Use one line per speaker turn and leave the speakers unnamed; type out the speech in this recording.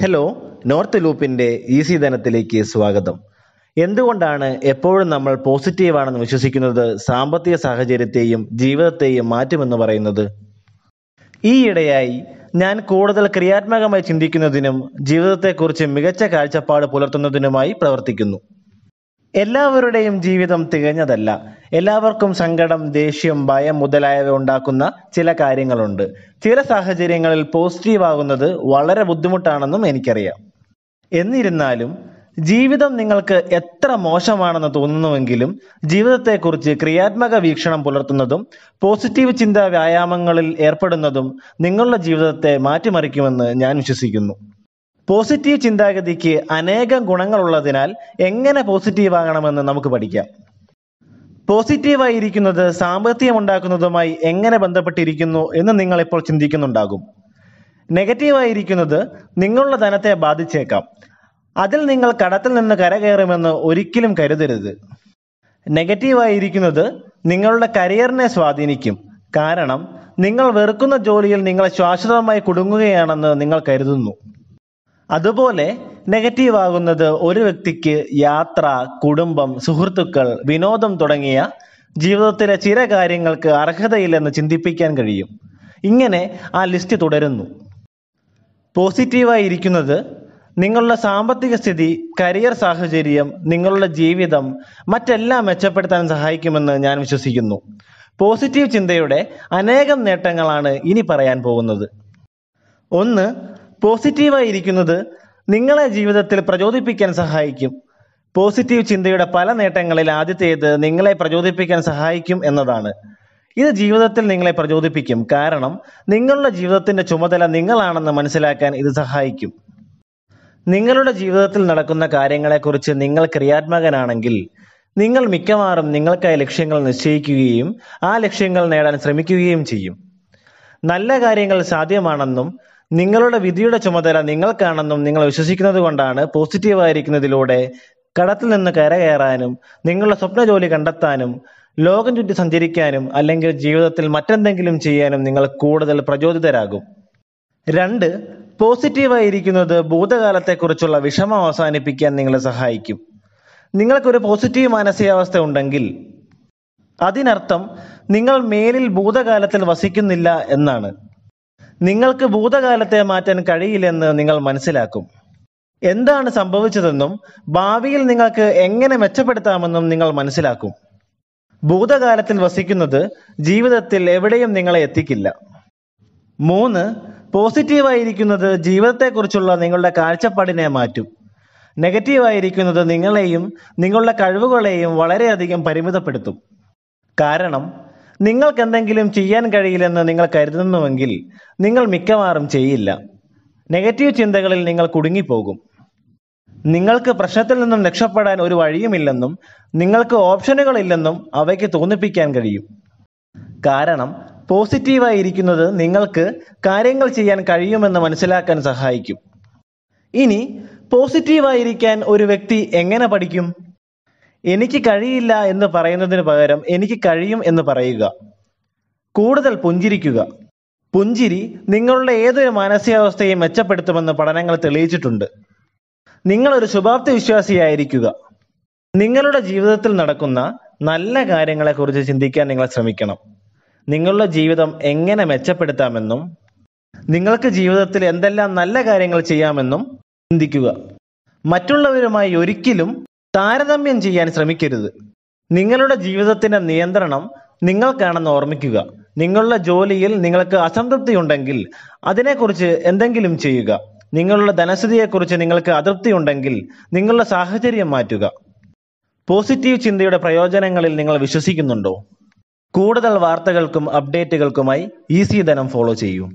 Hello north ലൂപ്പിന്റെ ഈസി ധനത്തിലേക്ക് സ്വാഗതം. എന്തുകൊണ്ടാണ് എപ്പോഴും നമ്മൾ പോസിറ്റീവാണെന്ന് വിശ്വസിക്കുന്നത്? സാമ്പത്തിക സാഹചര്യത്തെയും ജീവിതത്തെയും മാറ്റുമെന്ന് പറയുന്നത്? ഈയിടെയായി ഞാൻ കൂടുതൽ ക്രിയാത്മകമായി ചിന്തിക്കുന്നതിനും ജീവിതത്തെക്കുറിച്ച് മികച്ച കാഴ്ചപ്പാട് പുലർത്തുന്നതിനുമായി പ്രവർത്തിക്കുന്നു. എല്ലാവരുടെയും ജീവിതം തികഞ്ഞതല്ല. എല്ലാവർക്കും സങ്കടം ദേഷ്യം ഭയം മുതലായവ ഉണ്ടാക്കുന്ന ചില കാര്യങ്ങളുണ്ട്. ചില സാഹചര്യങ്ങളിൽ പോസിറ്റീവ് ആകുന്നത് വളരെ ബുദ്ധിമുട്ടാണെന്നും എനിക്കറിയാം. എന്നിരുന്നാലും ജീവിതം നിങ്ങൾക്ക് എത്ര മോശമാണെന്ന് തോന്നുന്നുവെങ്കിലും ജീവിതത്തെക്കുറിച്ച് ക്രിയാത്മക വീക്ഷണം പുലർത്തുന്നതും പോസിറ്റീവ് ചിന്താ വ്യായാമങ്ങളിൽ ഏർപ്പെടുന്നതും നിങ്ങളുടെ ജീവിതത്തെ മാറ്റിമറിക്കുമെന്ന് ഞാൻ വിശ്വസിക്കുന്നു. പോസിറ്റീവ് ചിന്താഗതിക്ക് അനേകം ഗുണങ്ങളുള്ളതിനാൽ എങ്ങനെ പോസിറ്റീവ് ആകണമെന്ന് നമുക്ക് പഠിക്കാം. പോസിറ്റീവായിരിക്കുന്നത് സാമ്പത്തികം ഉണ്ടാക്കുന്നതുമായി എങ്ങനെ ബന്ധപ്പെട്ടിരിക്കുന്നു എന്ന് നിങ്ങൾ ഇപ്പോൾ ചിന്തിക്കുന്നുണ്ടാകും. നെഗറ്റീവായിരിക്കുന്നത് നിങ്ങളുടെ ധനത്തെ ബാധിച്ചേക്കാം. അതിൽ നിങ്ങൾ കടത്തിൽ നിന്ന് കരകയറുമെന്ന് ഒരിക്കലും കരുതരുത്. നെഗറ്റീവായിരിക്കുന്നത് നിങ്ങളുടെ കരിയറിനെ സ്വാധീനിക്കും. കാരണം നിങ്ങൾ വെറുക്കുന്ന ജോലിയിൽ നിങ്ങൾ ശാശ്വതമായി കുടുങ്ങുകയാണെന്ന് നിങ്ങൾ കരുതുന്നു. അതുപോലെ നെഗറ്റീവ് ആകുന്നത് ഒരു വ്യക്തിക്ക് യാത്ര കുടുംബം സുഹൃത്തുക്കൾ വിനോദം തുടങ്ങിയ ജീവിതത്തിലെ ചില കാര്യങ്ങൾക്ക് അർഹതയില്ലെന്ന് ചിന്തിപ്പിക്കാൻ കഴിയും. ഇങ്ങനെ ആ ലിസ്റ്റ് തുടരുന്നു. പോസിറ്റീവായി ഇരിക്കുന്നത് നിങ്ങളുടെ സാമ്പത്തിക സ്ഥിതി കരിയർ സാഹചര്യം നിങ്ങളുടെ ജീവിതം മറ്റെല്ലാം മെച്ചപ്പെടുത്താൻ സഹായിക്കുമെന്ന് ഞാൻ വിശ്വസിക്കുന്നു. പോസിറ്റീവ് ചിന്തയുടെ അനേകം നേട്ടങ്ങളാണ് ഇനി പറയാൻ പോകുന്നത്. ഒന്ന് പോസിറ്റീവായി ഇരിക്കുന്നത് നിങ്ങളെ ജീവിതത്തിൽ പ്രചോദിപ്പിക്കാൻ സഹായിക്കും. പോസിറ്റീവ് ചിന്തയുടെ പല നേട്ടങ്ങളിൽ ആദ്യത്തേത് നിങ്ങളെ പ്രചോദിപ്പിക്കാൻ സഹായിക്കും എന്നതാണ്. ഇത് ജീവിതത്തിൽ നിങ്ങളെ പ്രചോദിപ്പിക്കും. കാരണം നിങ്ങളുടെ ജീവിതത്തിന്റെ ചുമതല നിങ്ങളാണെന്ന് മനസ്സിലാക്കാൻ ഇത് സഹായിക്കും. നിങ്ങളുടെ ജീവിതത്തിൽ നടക്കുന്ന കാര്യങ്ങളെക്കുറിച്ച് നിങ്ങൾ ക്രിയാത്മകനാണെങ്കിൽ നിങ്ങൾ മിക്കവാറും നിങ്ങൾക്കായി ലക്ഷ്യങ്ങൾ നിശ്ചയിക്കുകയും ആ ലക്ഷ്യങ്ങൾ നേടാൻ ശ്രമിക്കുകയും ചെയ്യും. നല്ല കാര്യങ്ങൾ സാധ്യമാണെന്നും നിങ്ങളുടെ വിധിയുടെ ചുമതല നിങ്ങൾക്കാണെന്നും നിങ്ങൾ വിശ്വസിക്കുന്നത് കൊണ്ടാണ് പോസിറ്റീവായിരിക്കുന്നതിലൂടെ കടത്തിൽ നിന്ന് കരകയറാനും നിങ്ങളുടെ സ്വപ്ന ജോലി കണ്ടെത്താനും ലോകം ചുറ്റി സഞ്ചരിക്കാനും അല്ലെങ്കിൽ ജീവിതത്തിൽ മറ്റെന്തെങ്കിലും ചെയ്യാനും നിങ്ങൾ കൂടുതൽ പ്രചോദിതരാകും. രണ്ട് പോസിറ്റീവായിരിക്കുന്നത് ഭൂതകാലത്തെക്കുറിച്ചുള്ള വിഷമം അവസാനിപ്പിക്കാൻ നിങ്ങളെ സഹായിക്കും. നിങ്ങൾക്കൊരു പോസിറ്റീവ് മാനസികാവസ്ഥ ഉണ്ടെങ്കിൽ അതിനർത്ഥം നിങ്ങൾ മേലിൽ ഭൂതകാലത്തിൽ വസിക്കുന്നില്ല എന്നാണ്. നിങ്ങൾക്ക് ഭൂതകാലത്തെ മാറ്റാൻ കഴിയില്ലെന്ന് നിങ്ങൾ മനസ്സിലാക്കും. എന്താണ് സംഭവിച്ചതെന്നും ഭാവിയിൽ നിങ്ങൾക്ക് എങ്ങനെ മെച്ചപ്പെടുത്താമെന്നും നിങ്ങൾ മനസ്സിലാക്കും. ഭൂതകാലത്തിൽ വസിക്കുന്നത് ജീവിതത്തിൽ എവിടെയും നിങ്ങളെ എത്തിക്കില്ല. മൂന്ന് പോസിറ്റീവായിരിക്കുന്നത് ജീവിതത്തെക്കുറിച്ചുള്ള നിങ്ങളുടെ കാഴ്ചപ്പാടിനെ മാറ്റും. നെഗറ്റീവായിരിക്കുന്നത് നിങ്ങളെയും നിങ്ങളുടെ കഴിവുകളെയും വളരെയധികം പരിമിതപ്പെടുത്തും. കാരണം നിങ്ങൾക്ക് എന്തെങ്കിലും ചെയ്യാൻ കഴിയില്ലെന്ന് നിങ്ങൾ കരുതുന്നുവെങ്കിൽ നിങ്ങൾ മിക്കവാറും ചെയ്യില്ല. നെഗറ്റീവ് ചിന്തകളിൽ നിങ്ങൾ കുടുങ്ങിപ്പോകും. നിങ്ങൾക്ക് പ്രശ്നത്തിൽ നിന്നും രക്ഷപ്പെടാൻ ഒരു വഴിയുമില്ലെന്നും നിങ്ങൾക്ക് ഓപ്ഷനുകളില്ലെന്നും അവയ്ക്ക് തോന്നിപ്പിക്കാൻ കഴിയും. കാരണം പോസിറ്റീവായി ഇരിക്കുന്നത് നിങ്ങൾക്ക് കാര്യങ്ങൾ ചെയ്യാൻ കഴിയുമെന്ന് മനസ്സിലാക്കാൻ സഹായിക്കും. ഇനി പോസിറ്റീവായിരിക്കാൻ ഒരു വ്യക്തി എങ്ങനെ പഠിക്കും? എനിക്ക് കഴിയില്ല എന്ന് പറയുന്നതിന് പകരം എനിക്ക് കഴിയും എന്ന് പറയുക. കൂടുതൽ പുഞ്ചിരിക്കുക. പുഞ്ചിരി നിങ്ങളുടെ ഏതൊരു മാനസികാവസ്ഥയും മെച്ചപ്പെടുത്തുമെന്ന് പഠനങ്ങൾ തെളിയിച്ചിട്ടുണ്ട്. നിങ്ങളൊരു ശുഭാപ്തി വിശ്വാസിയായിരിക്കുക. നിങ്ങളുടെ ജീവിതത്തിൽ നടക്കുന്ന നല്ല കാര്യങ്ങളെക്കുറിച്ച് ചിന്തിക്കാൻ നിങ്ങൾ ശ്രമിക്കണം. നിങ്ങളുടെ ജീവിതം എങ്ങനെ മെച്ചപ്പെടുത്താമെന്നും നിങ്ങൾക്ക് ജീവിതത്തിൽ എന്തെല്ലാം നല്ല കാര്യങ്ങൾ ചെയ്യാമെന്നും ചിന്തിക്കുക. മറ്റുള്ളവരുമായി ഒരിക്കലും താരതമ്യം ചെയ്യാൻ ശ്രമിക്കരുത്. നിങ്ങളുടെ ജീവിതത്തിന്റെ നിയന്ത്രണം നിങ്ങൾക്കാണെന്ന് ഓർമ്മിക്കുക. നിങ്ങളുടെ ജോലിയിൽ നിങ്ങൾക്ക് അസംതൃപ്തി ഉണ്ടെങ്കിൽ അതിനെക്കുറിച്ച് എന്തെങ്കിലും ചെയ്യുക. നിങ്ങളുടെ ധനസ്ഥിതിയെക്കുറിച്ച് നിങ്ങൾക്ക് അതൃപ്തി ഉണ്ടെങ്കിൽ നിങ്ങളുടെ സാഹചര്യം മാറ്റുക. പോസിറ്റീവ് ചിന്തയുടെ പ്രയോജനങ്ങളിൽ നിങ്ങൾ വിശ്വസിക്കുന്നുണ്ടോ? കൂടുതൽ വാർത്തകൾക്കും അപ്ഡേറ്റുകൾക്കുമായി ഈസി ധനം ഫോളോ ചെയ്യൂ.